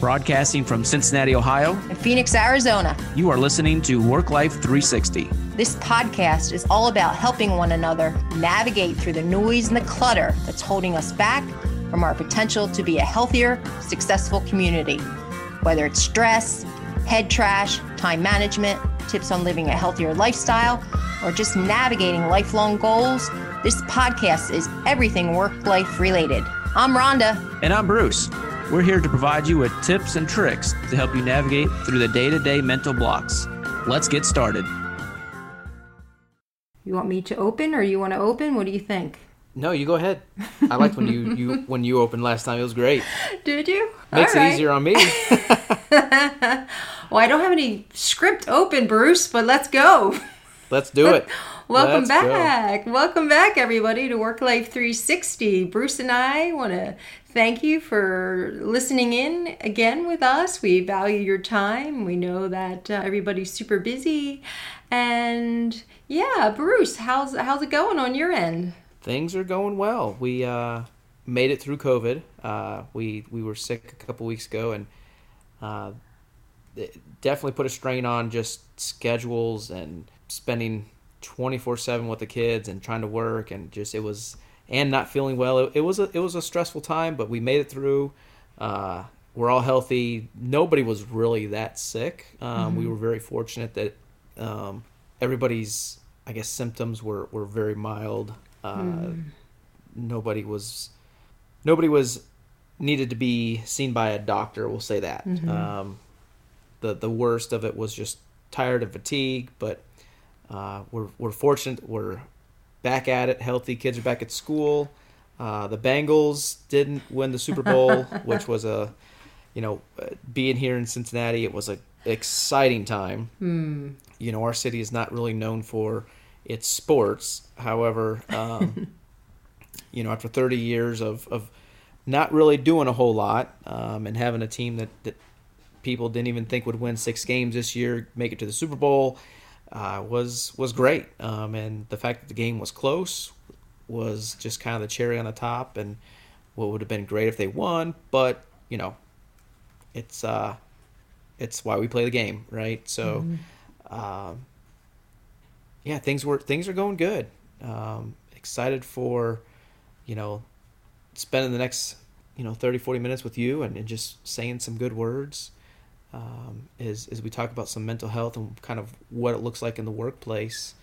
Broadcasting from Cincinnati, Ohio, and Phoenix, Arizona. You are listening to Work Life 360. This podcast is all about helping one another navigate through the noise and the clutter that's holding us back from our potential to be a healthier, successful community. Whether it's stress, head trash, time management, tips on living a healthier lifestyle, or just navigating lifelong goals, this podcast is everything work life related. I'm Rhonda. And I'm Bruce. We're here to provide you with tips and tricks to help you navigate through the day to day mental blocks. Let's get started. You want me to open or you want to open? What do you think? No, you go ahead. I liked when you, you when you opened last time. It was great. Did you? Makes it easier on me. well, I don't have any script open, Bruce, but let's go. Let's do it. Welcome Let's back. Go. Welcome back, everybody, to Work Life 360. Bruce and I want to thank you for listening in again with us. We value your time. We know that uh, everybody's super busy. And yeah, Bruce, how's how's it going on your end? Things are going well. We uh, made it through COVID. Uh, we we were sick a couple weeks ago, and uh, definitely put a strain on just schedules and spending 24/7 with the kids and trying to work and just it was and not feeling well. It, it was a it was a stressful time, but we made it through. Uh, we're all healthy. Nobody was really that sick. Um, mm-hmm. We were very fortunate that um, everybody's I guess symptoms were were very mild. Uh, mm. Nobody was nobody was needed to be seen by a doctor. We'll say that. Mm-hmm. Um, the the worst of it was just tired and fatigue, but uh, we're we're fortunate. We're back at it. Healthy kids are back at school. Uh, the Bengals didn't win the Super Bowl, which was a, you know, being here in Cincinnati, it was an exciting time. Hmm. You know, our city is not really known for its sports. However, um, you know, after 30 years of, of not really doing a whole lot um, and having a team that, that people didn't even think would win six games this year, make it to the Super Bowl, uh, was was great. Um, and the fact that the game was close was just kind of the cherry on the top. And what would have been great if they won, but you know, it's uh, it's why we play the game, right? So, mm-hmm. um, yeah, things were things are going good. Um, excited for, you know, spending the next you know 30 40 minutes with you and, and just saying some good words um, is as we talk about some mental health and kind of what it looks like in the workplace.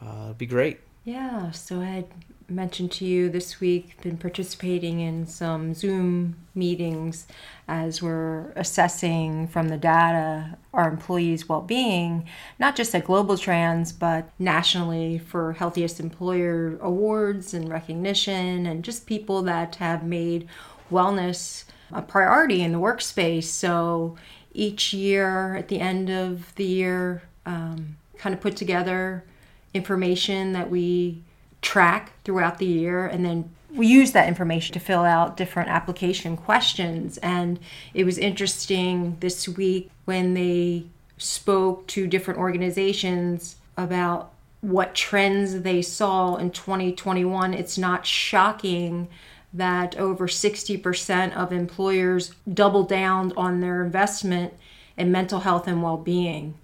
Uh, it'd be great. Yeah, so I had mentioned to you this week, been participating in some Zoom meetings as we're assessing from the data our employees' well being, not just at GlobalTranz, but nationally for Healthiest Employer Awards and recognition, and just people that have made wellness a priority in the workspace. So each year at the end of the year um, kind of put together information that we track throughout the year and then we use that information to fill out different application questions. And it was interesting this week when they spoke to different organizations about what trends they saw in 2021 it's not shocking that over 60% of employers double down on their investment in mental health and well being,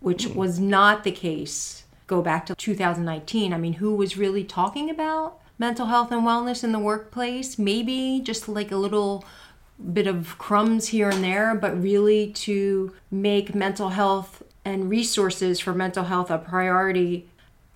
which mm. was not the case. Go back to 2019. I mean, who was really talking about mental health and wellness in the workplace? Maybe just like a little bit of crumbs here and there, but really to make mental health and resources for mental health a priority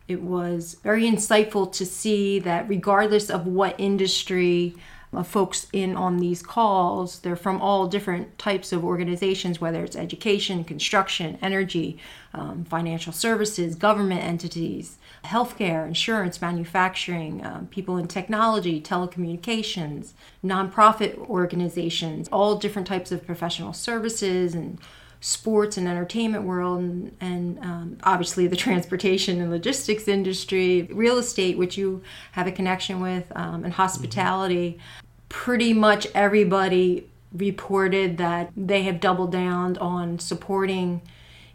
it was very insightful to see that regardless of what industry uh, folks in on these calls, they're from all different types of organizations, whether it's education, construction, energy, um, financial services, government entities, healthcare, insurance, manufacturing, um, people in technology, telecommunications, nonprofit organizations, all different types of professional services and sports and entertainment world and, and um, obviously the transportation and logistics industry real estate which you have a connection with um, and hospitality mm-hmm. pretty much everybody reported that they have doubled down on supporting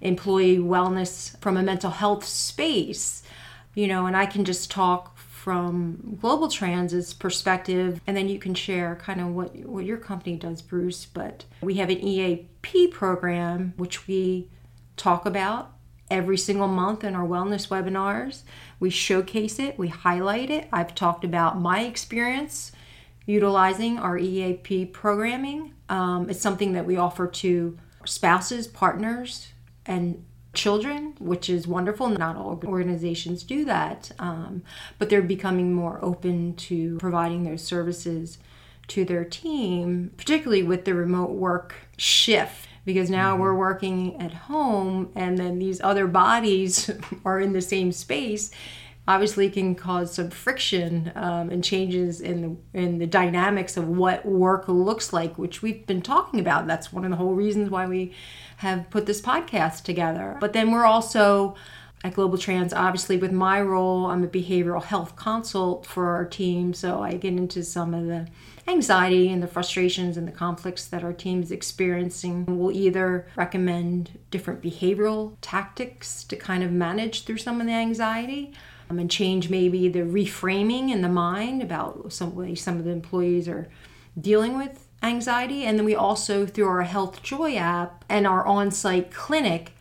employee wellness from a mental health space you know and i can just talk from GlobalTranz's perspective, and then you can share kind of what, what your company does, Bruce. But we have an EAP program, which we talk about every single month in our wellness webinars. We showcase it, we highlight it. I've talked about my experience utilizing our EAP programming. Um, it's something that we offer to spouses, partners, and children, which is wonderful. Not all organizations do that, um, but they're becoming more open to providing those services to their team, particularly with the remote work shift. Because now mm-hmm. we're working at home, and then these other bodies are in the same space, obviously can cause some friction um, and changes in the in the dynamics of what work looks like, which we've been talking about. That's one of the whole reasons why we have put this podcast together. But then we're also at GlobalTranz, obviously, with my role, I'm a behavioral health consult for our team. So I get into some of the anxiety and the frustrations and the conflicts that our team is experiencing. We'll either recommend different behavioral tactics to kind of manage through some of the anxiety um, and change maybe the reframing in the mind about some way some of the employees are dealing with anxiety. And then we also, through our Health Joy app and our on site clinic,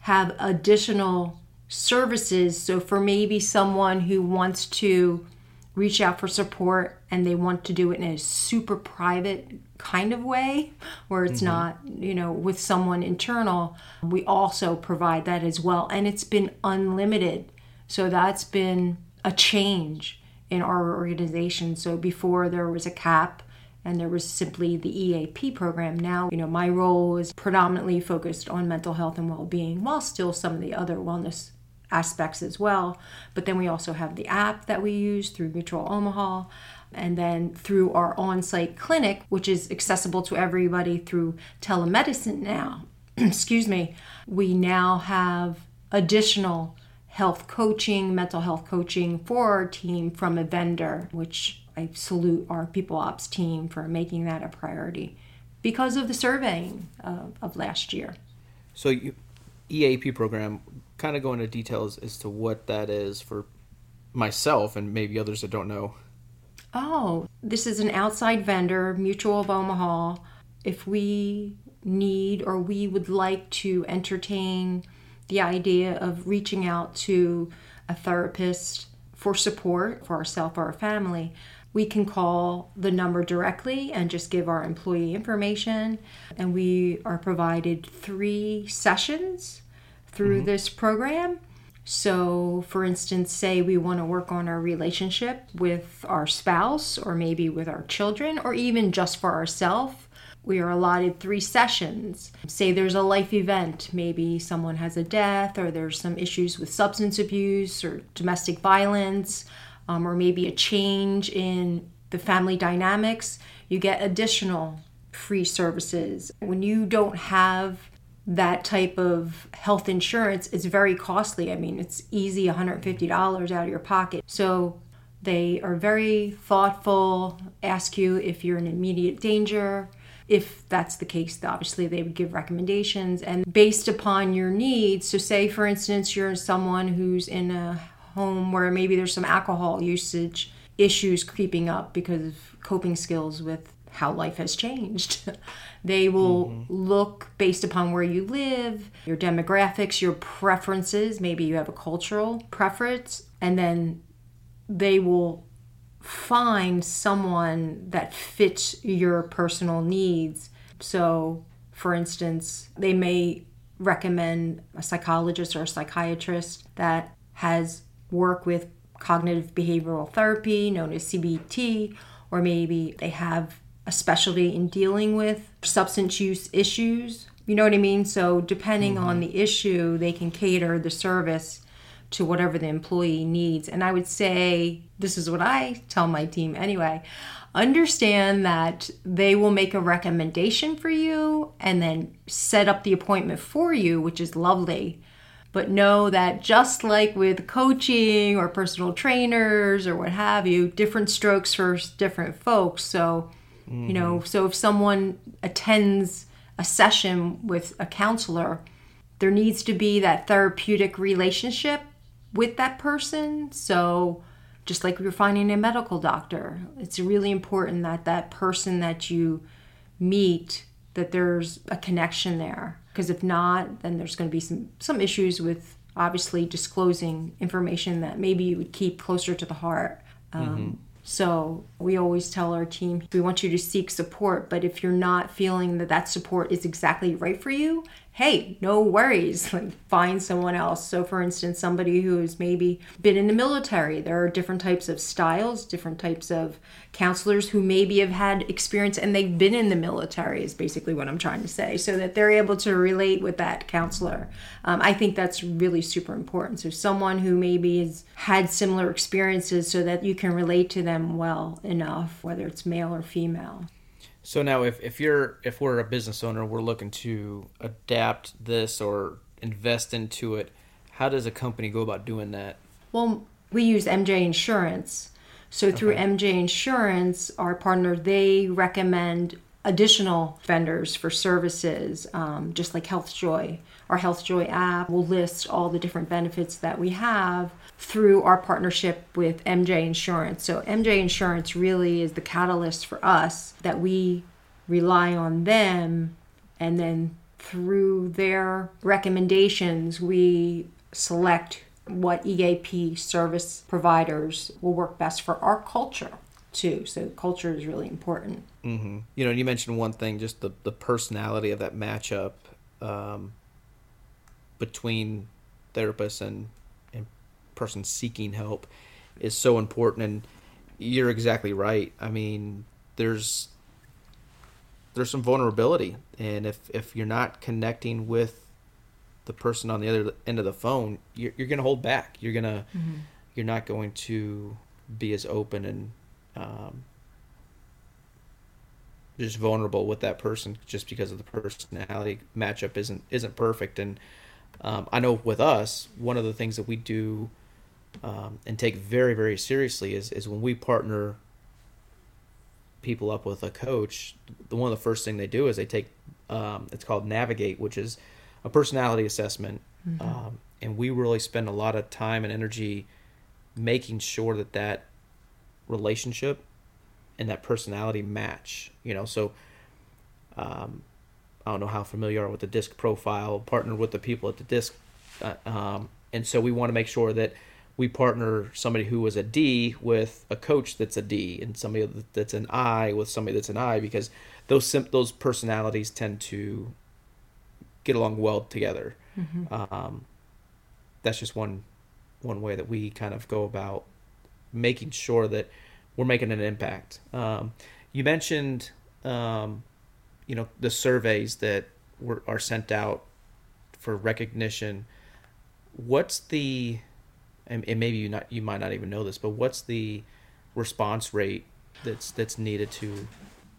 have additional services. So, for maybe someone who wants to reach out for support and they want to do it in a super private kind of way where it's mm-hmm. not, you know, with someone internal, we also provide that as well. And it's been unlimited. So, that's been a change in our organization. So, before there was a cap and there was simply the EAP program. Now, you know, my role is predominantly focused on mental health and well-being, while still some of the other wellness aspects as well. But then we also have the app that we use through Mutual Omaha, and then through our on-site clinic, which is accessible to everybody through telemedicine now. Excuse me. We now have additional health coaching, mental health coaching for our team from a vendor, which I salute our people ops team for making that a priority because of the surveying uh, of last year. So, you, EAP program, kind of go into details as to what that is for myself and maybe others that don't know. Oh, this is an outside vendor, Mutual of Omaha. If we need or we would like to entertain the idea of reaching out to a therapist for support for ourselves or our family, we can call the number directly and just give our employee information. And we are provided three sessions through mm-hmm. this program. So, for instance, say we want to work on our relationship with our spouse or maybe with our children or even just for ourselves. We are allotted three sessions. Say there's a life event, maybe someone has a death, or there's some issues with substance abuse or domestic violence, um, or maybe a change in the family dynamics, you get additional free services. When you don't have that type of health insurance, it's very costly. I mean, it's easy $150 out of your pocket. So they are very thoughtful, ask you if you're in immediate danger. If that's the case, obviously they would give recommendations and based upon your needs. So, say for instance, you're someone who's in a home where maybe there's some alcohol usage issues creeping up because of coping skills with how life has changed. they will mm-hmm. look based upon where you live, your demographics, your preferences. Maybe you have a cultural preference, and then they will find someone that fits your personal needs. So, for instance, they may recommend a psychologist or a psychiatrist that has work with cognitive behavioral therapy, known as CBT, or maybe they have a specialty in dealing with substance use issues. You know what I mean? So, depending mm-hmm. on the issue, they can cater the service to whatever the employee needs. And I would say, this is what I tell my team anyway understand that they will make a recommendation for you and then set up the appointment for you, which is lovely but know that just like with coaching or personal trainers or what have you, different strokes for different folks. So, mm-hmm. you know, mm-hmm. so if someone attends a session with a counselor, there needs to be that therapeutic relationship with that person. So, just like you're finding a medical doctor. It's really important that that person that you meet that there's a connection there because if not then there's going to be some some issues with obviously disclosing information that maybe you would keep closer to the heart um, mm-hmm. so we always tell our team we want you to seek support but if you're not feeling that that support is exactly right for you hey, no worries, like find someone else. So, for instance, somebody who's maybe been in the military, there are different types of styles, different types of counselors who maybe have had experience and they've been in the military, is basically what I'm trying to say, so that they're able to relate with that counselor. Um, I think that's really super important. So, someone who maybe has had similar experiences so that you can relate to them well enough, whether it's male or female. So now, if, if you're if we're a business owner, we're looking to adapt this or invest into it. How does a company go about doing that? Well, we use MJ Insurance. So through okay. MJ Insurance, our partner, they recommend additional vendors for services, um, just like HealthJoy. Our HealthJoy app will list all the different benefits that we have through our partnership with MJ Insurance. So, MJ Insurance really is the catalyst for us that we rely on them, and then through their recommendations, we select what EAP service providers will work best for our culture too. So culture is really important. Mm-hmm. You know, you mentioned one thing, just the the personality of that matchup um, between therapists and person seeking help is so important and you're exactly right i mean there's there's some vulnerability and if if you're not connecting with the person on the other end of the phone you're, you're going to hold back you're going to mm-hmm. you're not going to be as open and um, just vulnerable with that person just because of the personality matchup isn't isn't perfect and um, I know with us one of the things that we do um, and take very very seriously is is when we partner people up with a coach the one of the first thing they do is they take um, it's called navigate which is a personality assessment mm-hmm. um, and we really spend a lot of time and energy making sure that that relationship and that personality match you know so um, i don't know how familiar you are with the disc profile partner with the people at the disc uh, um, and so we want to make sure that we partner somebody who was a D with a coach that's a D, and somebody that's an I with somebody that's an I, because those sim- those personalities tend to get along well together. Mm-hmm. Um, that's just one one way that we kind of go about making sure that we're making an impact. Um, you mentioned, um, you know, the surveys that were are sent out for recognition. What's the and, and maybe you not you might not even know this, but what's the response rate that's that's needed to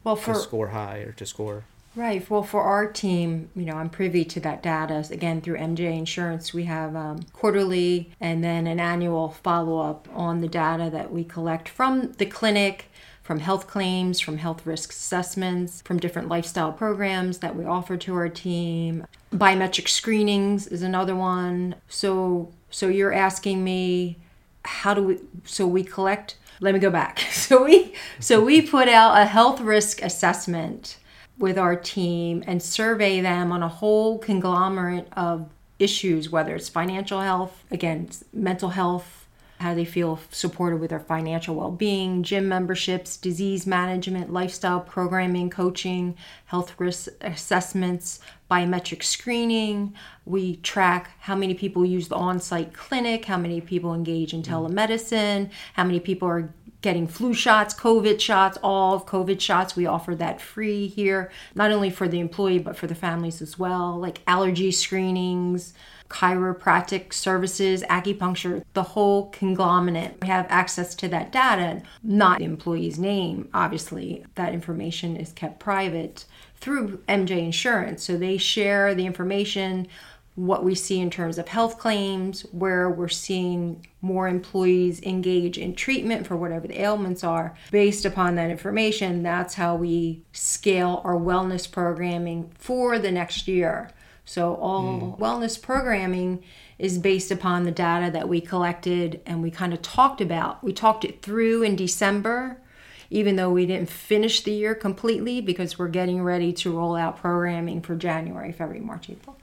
well for to score high or to score Right. Well, for our team, you know, I'm privy to that data. Again, through MJ Insurance, we have um, quarterly and then an annual follow up on the data that we collect from the clinic, from health claims, from health risk assessments, from different lifestyle programs that we offer to our team. Biometric screenings is another one. So so you're asking me how do we so we collect let me go back. So we so we put out a health risk assessment with our team and survey them on a whole conglomerate of issues whether it's financial health, again, mental health, how they feel supported with their financial well being, gym memberships, disease management, lifestyle programming, coaching, health risk assessments, biometric screening. We track how many people use the on site clinic, how many people engage in mm. telemedicine, how many people are getting flu shots, COVID shots, all of COVID shots. We offer that free here, not only for the employee, but for the families as well, like allergy screenings chiropractic services, acupuncture, the whole conglomerate. We have access to that data, not the employee's name. Obviously, that information is kept private through MJ Insurance. So they share the information, what we see in terms of health claims, where we're seeing more employees engage in treatment for whatever the ailments are. Based upon that information, that's how we scale our wellness programming for the next year. So all mm. wellness programming is based upon the data that we collected and we kind of talked about. We talked it through in December, even though we didn't finish the year completely because we're getting ready to roll out programming for January, February, March, April.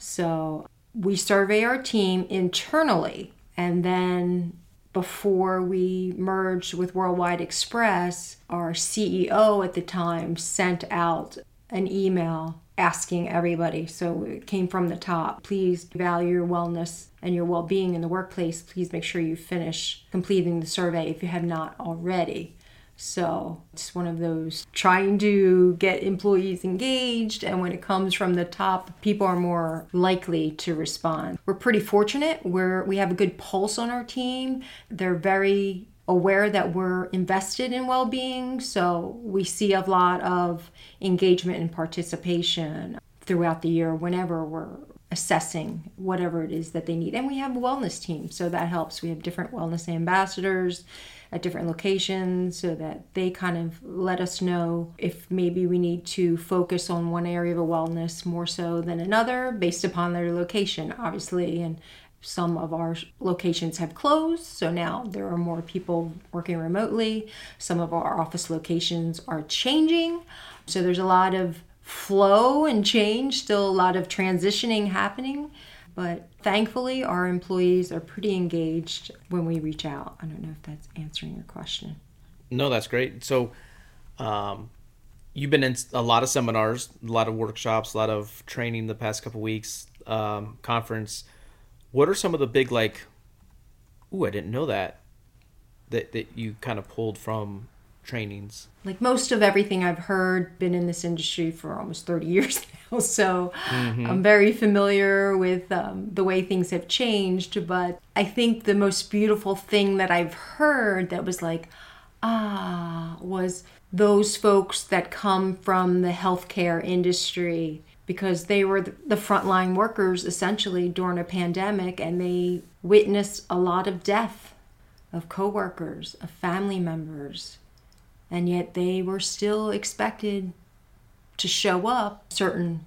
So we survey our team internally and then before we merged with Worldwide Express, our CEO at the time sent out an email asking everybody. So it came from the top. Please value your wellness and your well being in the workplace. Please make sure you finish completing the survey if you have not already. So it's one of those trying to get employees engaged, and when it comes from the top, people are more likely to respond. We're pretty fortunate. We're we have a good pulse on our team. They're very aware that we're invested in well-being, so we see a lot of engagement and participation throughout the year whenever we're assessing whatever it is that they need. And we have a wellness team, so that helps. We have different wellness ambassadors at different locations so that they kind of let us know if maybe we need to focus on one area of wellness more so than another based upon their location, obviously. And some of our locations have closed, so now there are more people working remotely. Some of our office locations are changing, so there's a lot of flow and change, still a lot of transitioning happening. But thankfully, our employees are pretty engaged when we reach out. I don't know if that's answering your question. No, that's great. So, um, you've been in a lot of seminars, a lot of workshops, a lot of training the past couple weeks, um, conference. What are some of the big like? Ooh, I didn't know that. That that you kind of pulled from trainings? Like most of everything I've heard, been in this industry for almost 30 years now. So mm-hmm. I'm very familiar with um, the way things have changed. But I think the most beautiful thing that I've heard that was like, ah, was those folks that come from the healthcare industry because they were the frontline workers essentially during a pandemic and they witnessed a lot of death of coworkers, of family members, and yet they were still expected to show up. Certain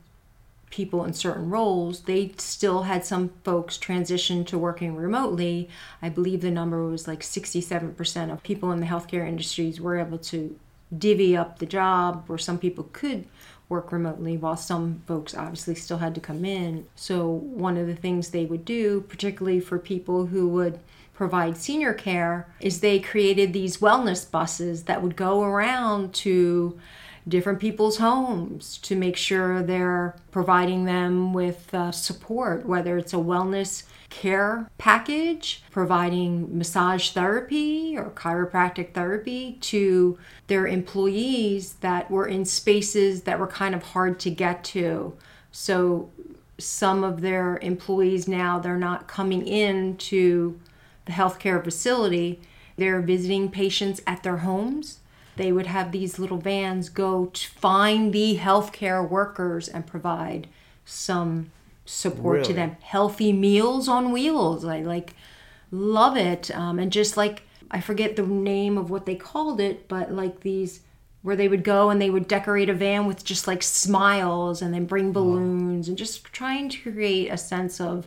people in certain roles they still had some folks transition to working remotely. I believe the number was like 67% of people in the healthcare industries were able to divvy up the job where some people could work remotely while some folks obviously still had to come in. So one of the things they would do particularly for people who would provide senior care is they created these wellness buses that would go around to different people's homes to make sure they're providing them with uh, support, whether it's a wellness care package, providing massage therapy or chiropractic therapy to their employees that were in spaces that were kind of hard to get to. So some of their employees now they're not coming in to the healthcare facility, they're visiting patients at their homes. They would have these little vans go to find the healthcare workers and provide some support really? to them. Healthy meals on wheels. I like love it. Um, and just like I forget the name of what they called it, but like these where they would go and they would decorate a van with just like smiles and then bring balloons wow. and just trying to create a sense of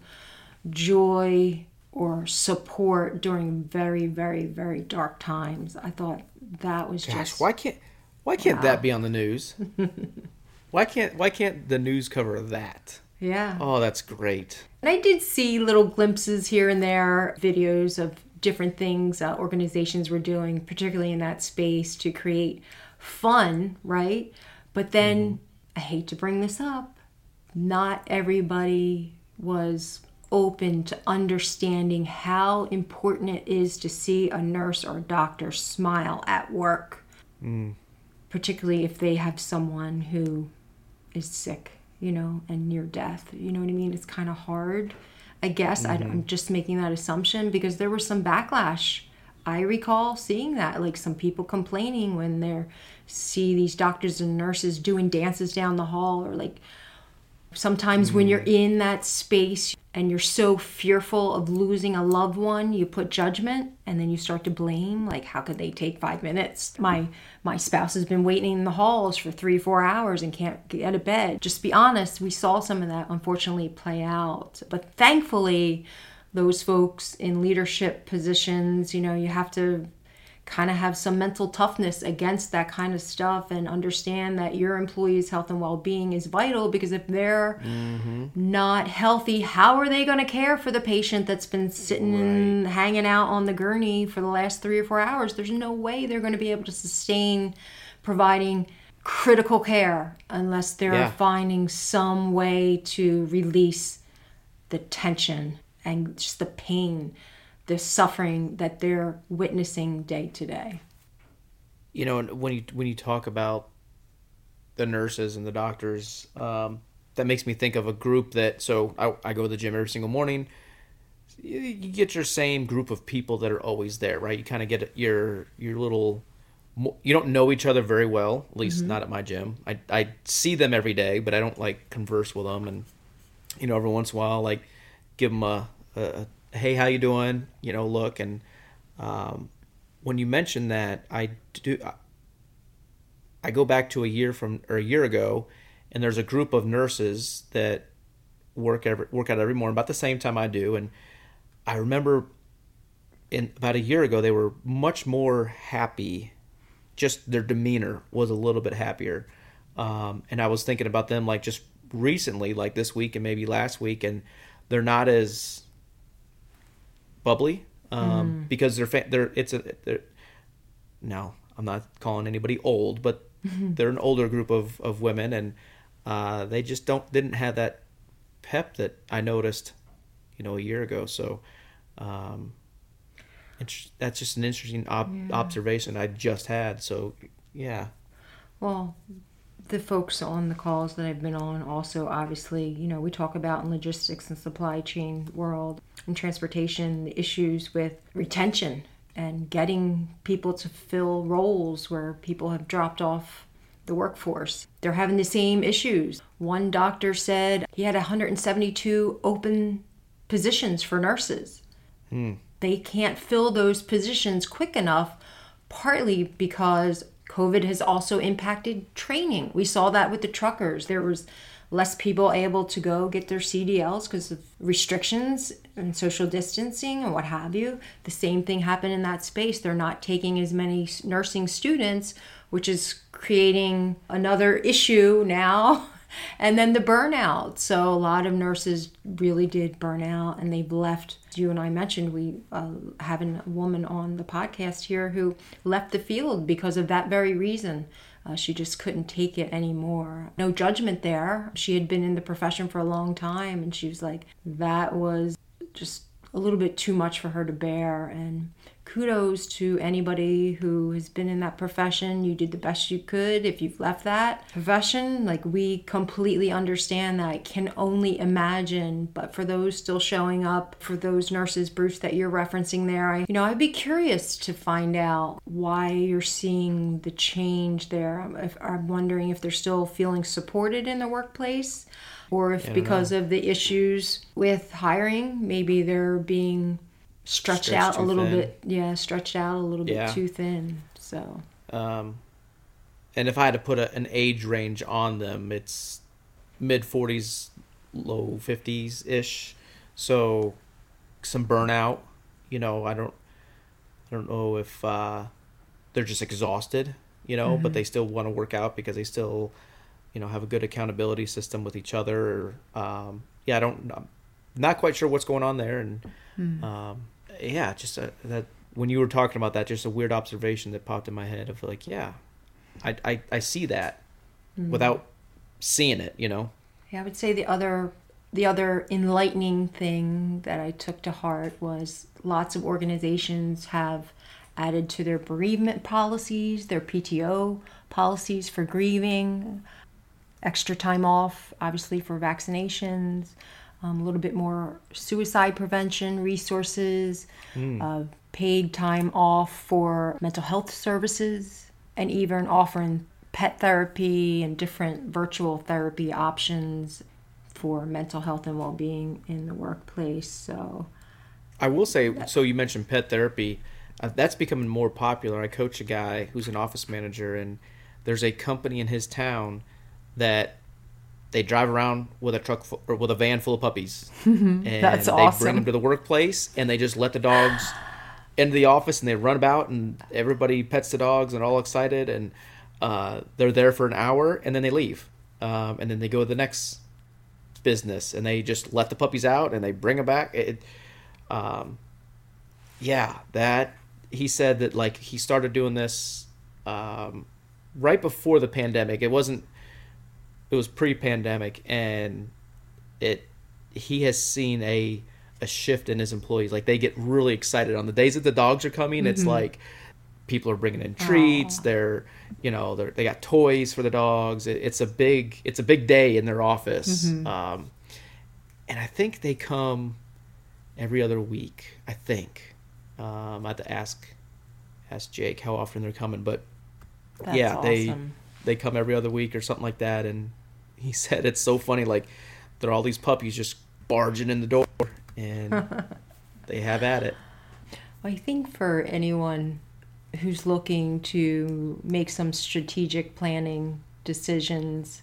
joy or support during very, very, very dark times. I thought that was Gosh, just why can't why can't wow. that be on the news? why can't why can't the news cover that? Yeah. Oh, that's great. And I did see little glimpses here and there, videos of different things uh, organizations were doing, particularly in that space to create fun, right? But then mm. I hate to bring this up, not everybody was open to understanding how important it is to see a nurse or a doctor smile at work, mm. particularly if they have someone who is sick, you know, and near death. You know what I mean? It's kind of hard. I guess mm-hmm. I, I'm just making that assumption because there was some backlash. I recall seeing that, like some people complaining when they see these doctors and nurses doing dances down the hall or like Sometimes when you're mm. in that space and you're so fearful of losing a loved one, you put judgment and then you start to blame like how could they take 5 minutes? My my spouse has been waiting in the halls for 3 4 hours and can't get out of bed. Just be honest, we saw some of that unfortunately play out. But thankfully those folks in leadership positions, you know, you have to kind of have some mental toughness against that kind of stuff and understand that your employees' health and well being is vital because if they're mm-hmm. not healthy, how are they going to care for the patient that's been sitting right. hanging out on the gurney for the last three or four hours? There's no way they're going to be able to sustain providing critical care unless they're yeah. finding some way to release the tension and just the pain the suffering that they're witnessing day to day. You know, when you when you talk about the nurses and the doctors, um, that makes me think of a group that. So I, I go to the gym every single morning. You, you get your same group of people that are always there, right? You kind of get your your little. You don't know each other very well, at least mm-hmm. not at my gym. I I see them every day, but I don't like converse with them, and you know, every once in a while, like give them a, a hey, how you doing? You know, look. And um, when you mention that, I do. I go back to a year from or a year ago, and there's a group of nurses that work every work out every morning about the same time I do, and I remember in about a year ago they were much more happy. Just their demeanor was a little bit happier, um, and I was thinking about them like just recently, like this week and maybe last week, and they're not as bubbly um, mm. because they're fa- they're it's a they're no I'm not calling anybody old but they're an older group of, of women and uh, they just don't didn't have that pep that I noticed you know a year ago so um, that's just an interesting ob- yeah. observation I just had so yeah well the folks on the calls that I've been on also obviously, you know, we talk about in logistics and supply chain world and transportation the issues with retention and getting people to fill roles where people have dropped off the workforce. They're having the same issues. One doctor said he had 172 open positions for nurses. Hmm. They can't fill those positions quick enough, partly because COVID has also impacted training. We saw that with the truckers. There was less people able to go get their CDLs because of restrictions and social distancing and what have you. The same thing happened in that space. They're not taking as many nursing students, which is creating another issue now and then the burnout. So a lot of nurses really did burn out, and they've left. You and I mentioned we uh, a woman on the podcast here who left the field because of that very reason. Uh, she just couldn't take it anymore. No judgment there. She had been in the profession for a long time, and she was like, that was just a little bit too much for her to bear. And kudos to anybody who has been in that profession. You did the best you could. If you've left that profession, like we completely understand that. I can only imagine. But for those still showing up, for those nurses, Bruce, that you're referencing there, I, you know, I'd be curious to find out why you're seeing the change there. I'm, I'm wondering if they're still feeling supported in the workplace or if because know. of the issues with hiring, maybe they're being stretched, stretched out a little thin. bit. Yeah, stretched out a little bit yeah. too thin. So. Um, and if I had to put a, an age range on them, it's mid forties, low fifties ish. So, some burnout. You know, I don't, I don't know if uh, they're just exhausted. You know, mm-hmm. but they still want to work out because they still, you know, have a good accountability system with each other. Um, yeah, I don't. I'm not quite sure what's going on there, and mm. um, yeah, just a, that when you were talking about that, just a weird observation that popped in my head of like, yeah, I I, I see that mm-hmm. without seeing it, you know. Yeah, I would say the other the other enlightening thing that I took to heart was lots of organizations have added to their bereavement policies, their PTO policies for grieving, extra time off, obviously for vaccinations um, a little bit more suicide prevention resources, mm. uh, paid time off for mental health services, and even offering pet therapy and different virtual therapy options. for mental health and well-being in the workplace. So I will say, so you mentioned pet therapy. Uh, that's becoming more popular. I coach a guy who's an office manager, and there's a company in his town that they drive around with a truck full, or with a van full of puppies, and That's they bring them to the workplace, and they just let the dogs into the office, and they run about, and everybody pets the dogs, and all excited, and uh, they're there for an hour, and then they leave, um, and then they go to the next business, and they just let the puppies out, and they bring them back. It, um, yeah, that he said that like he started doing this um, right before the pandemic. It wasn't. It was pre-pandemic, and it he has seen a a shift in his employees. Like they get really excited on the days that the dogs are coming. It's like people are bringing in treats. Aw. They're you know they're, they got toys for the dogs. It, it's a big it's a big day in their office. Um, and I think they come every other week. I think um, I have to ask ask Jake how often they're coming, but that's yeah, they they come every other week or something like that. And he said it's so funny, like there are all these puppies just barging in the door, and they have at it. Well, I think for anyone who's looking to make some strategic planning decisions,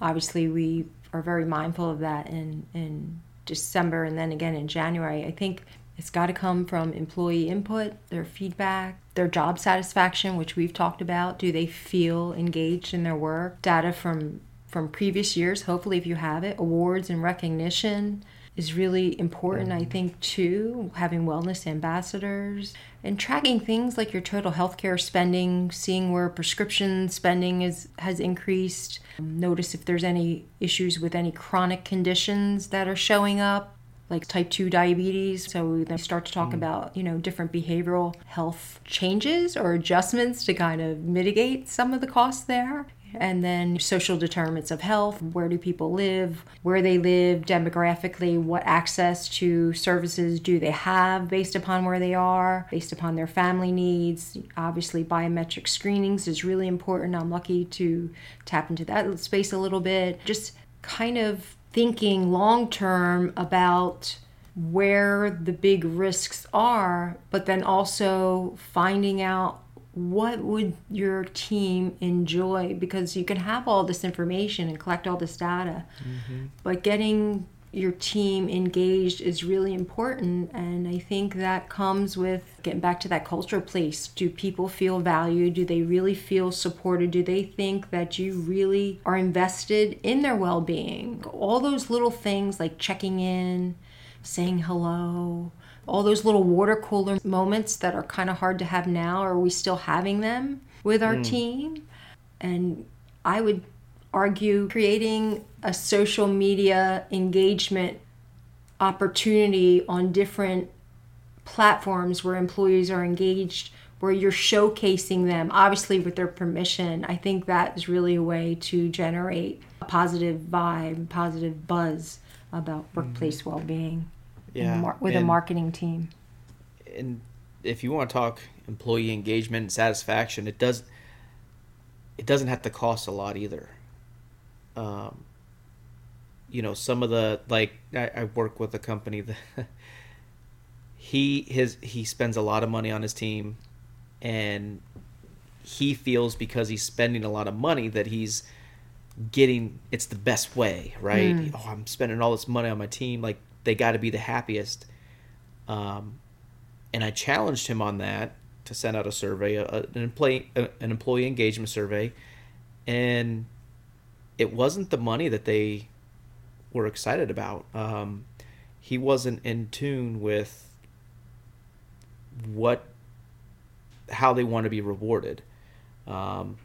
obviously we are very mindful of that in in December and then again in January. I think it's got to come from employee input, their feedback, their job satisfaction, which we've talked about. Do they feel engaged in their work? Data from from previous years, hopefully if you have it, awards and recognition is really important, I mm-hmm. think, too. Having wellness ambassadors and tracking things like your total healthcare spending, seeing where prescription spending is has increased. Notice if there's any issues with any chronic conditions that are showing up, like type 2 diabetes. So we then start to talk mm. about, you know, different behavioral health changes or adjustments to kind of mitigate some of the costs there. And then social determinants of health. Where do people live? Where they live demographically? What access to services do they have based upon where they are, based upon their family needs? Obviously, biometric screenings is really important. I'm lucky to tap into that space a little bit. Just kind of thinking long term about where the big risks are, but then also finding out what would your team enjoy? Because you can have all this information and collect all this data mm-hmm. but getting your team engaged is really important and i think that comes with getting back to that culture place. Do people feel valued? Do they really feel supported? Do they think that you really are invested in their well-being? All those little things like checking in saying hello all those little water cooler moments that are kind of hard to have now are we still having them with our hmm. team? And i would argue creating a social media engagement opportunity on different platforms where employees are engaged where you're showcasing them obviously with their permission. I think that is really a way to generate a positive vibe positive buzz about workplace hmm. well-being. in Yeah, mar- with a marketing team and if you want to talk employee engagement and satisfaction, it does it doesn't have to cost a lot either. Um, you know, some of the like I, I work with a company that he his he spends a lot of money on his team, and he feels because he's spending a lot of money that he's getting it's the best way, right? Oh, I'm spending all this money on my team, like they got to be the happiest. Um, and I challenged him on that to send out a survey, a, an employee an employee engagement survey, and it wasn't the money that they were excited about. Um, he wasn't in tune with what how they want to be rewarded, um,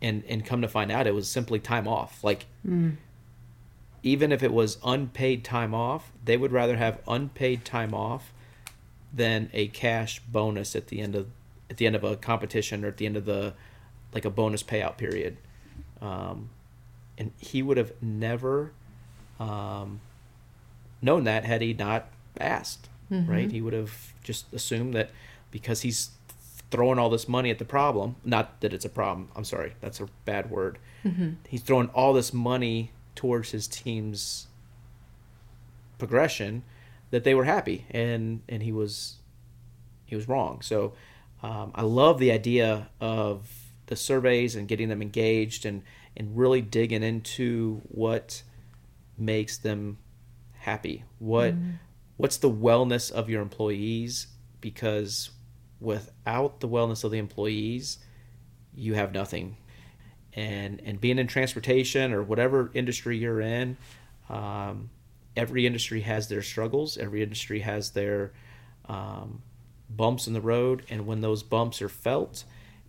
and and come to find out, it was simply time off. Like even if it was unpaid time off, they would rather have unpaid time off than a cash bonus at the end of at the end of a competition or at the end of the like a bonus payout period. Um, and he would have never um, known that had he not asked, right? He would have just assumed that because he's throwing all this money at the problem, not that it's a problem. I'm sorry, that's a bad word. He's throwing all this money towards his team's progression that they were happy and and he was he was wrong. So um, i love the idea of the surveys and getting them engaged and and really digging into what makes them happy. What mm-hmm. what's the wellness of your employees? Because without the wellness of the employees you have nothing and and being in transportation or whatever industry you're in um, every industry has their struggles. Every industry has their um, bumps in the road. And when those bumps are felt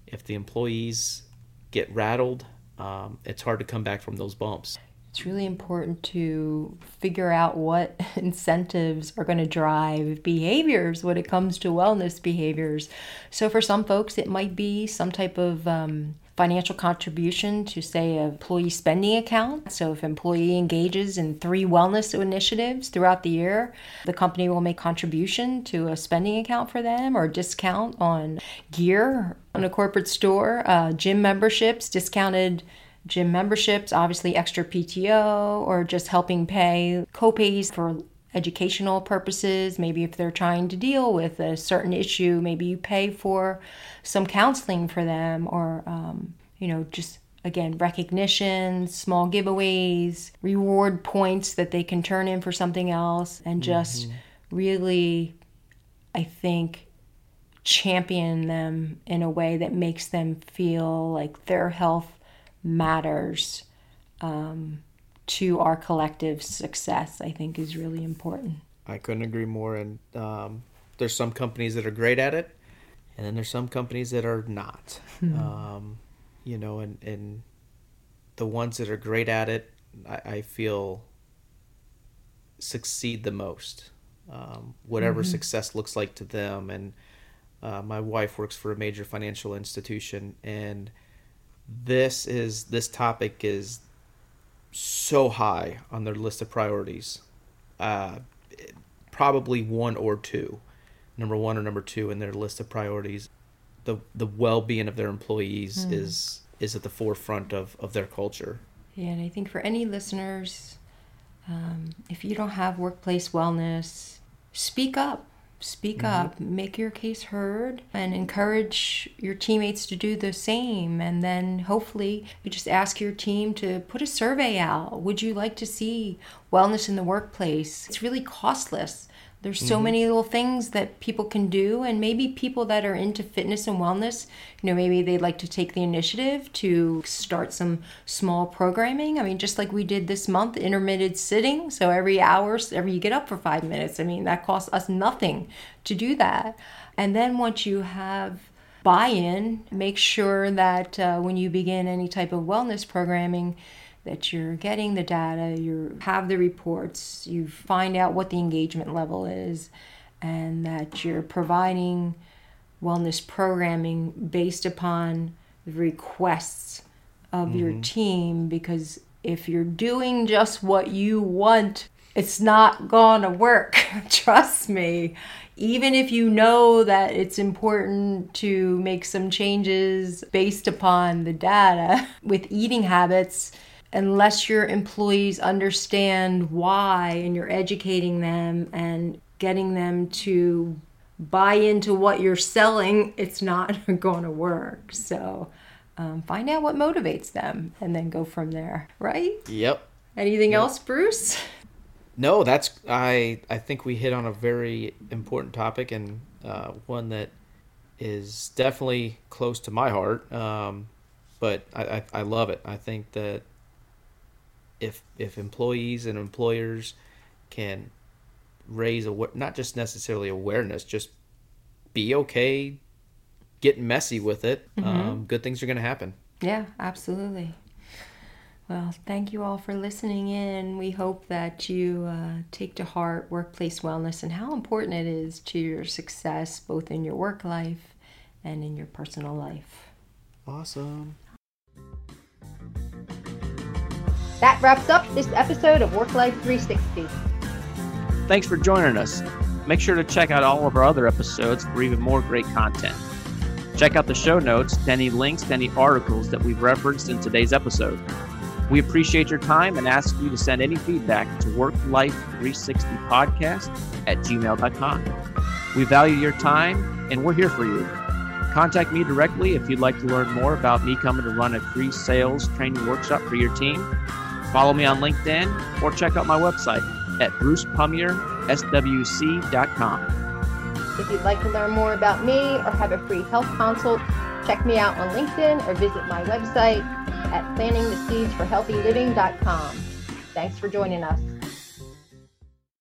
if the employees get rattled um, it's hard to come back from those bumps. It's really important to figure out what incentives are going to drive behaviors when it comes to wellness behaviors. So, for some folks, it might be some type of um, financial contribution to, say, a employee spending account. So, if employee engages in three wellness initiatives throughout the year, the company will make contribution to a spending account for them or discount on gear on a corporate store, uh, gym memberships, discounted gym memberships, obviously extra PTO, or just helping pay copays for educational purposes. Maybe if they're trying to deal with a certain issue, maybe you pay for some counseling for them, or, um, you know, just again, recognition, small giveaways, reward points that they can turn in for something else, and just mm-hmm. really, I think, champion them in a way that makes them feel like their health matters um, to our collective success, I think is really important. I couldn't agree more. And um, there's some companies that are great at it, and then there's some companies that are not. Mm-hmm. Um, you know, and, and the ones that are great at it, I, I feel succeed the most. Um, whatever mm-hmm. success looks like to them. And uh, my wife works for a major financial institution, and this is this topic is so high on their list of priorities. Uh, probably one or two, number one or number two in their list of priorities. The the well being of their employees mm. is is at the forefront of, of their culture. Yeah, and I think for any listeners, um, if you don't have workplace wellness, speak up Speak mm-hmm. up, make your case heard, and encourage your teammates to do the same. And then hopefully you just ask your team to put a survey out. Would you like to see wellness in the workplace? It's really costless. There's so mm-hmm. many little things that people can do, and maybe people that are into fitness and wellness, you know, maybe they'd like to take the initiative to start some small programming. I mean, just like we did this month, intermittent sitting. So every hour, every you get up for five minutes. I mean, that costs us nothing to do that. And then once you have buy in, make sure that uh, when you begin any type of wellness programming, that you're getting the data, you have the reports, you find out what the engagement level is, and that you're providing wellness programming based upon the requests of mm-hmm. your team. Because if you're doing just what you want, it's not gonna work. Trust me. Even if you know that it's important to make some changes based upon the data with eating habits, unless your employees understand why and you're educating them and getting them to buy into what you're selling, it's not going to work. So um, find out what motivates them and then go from there, right? Yep. Anything yep. else, Bruce? No, that's I. I think we hit on a very important topic and uh, one that is definitely close to my heart. Um, but I, I, I love it. I think that if if employees and employers can raise a not just necessarily awareness, just be okay getting messy with it. Mm-hmm. Um, good things are going to happen. Yeah, absolutely. Well, thank you all for listening in. We hope that you uh, take to heart workplace wellness and how important it is to your success, both in your work life and in your personal life. Awesome. That wraps up this episode of Work Life 360. Thanks for joining us. Make sure to check out all of our other episodes for even more great content. Check out the show notes any links any articles that we've referenced in today's episode. We appreciate your time and ask you to send any feedback to worklife360podcast at gmail.com. We value your time and we're here for you. Contact me directly if you'd like to learn more about me coming to run a free sales training workshop for your team. Follow me on LinkedIn or check out my website at brucepumierswc.com. If you'd like to learn more about me or have a free health consult, check me out on LinkedIn or visit my website at planningtheseedsforhealthyliving.com. Thanks for joining us.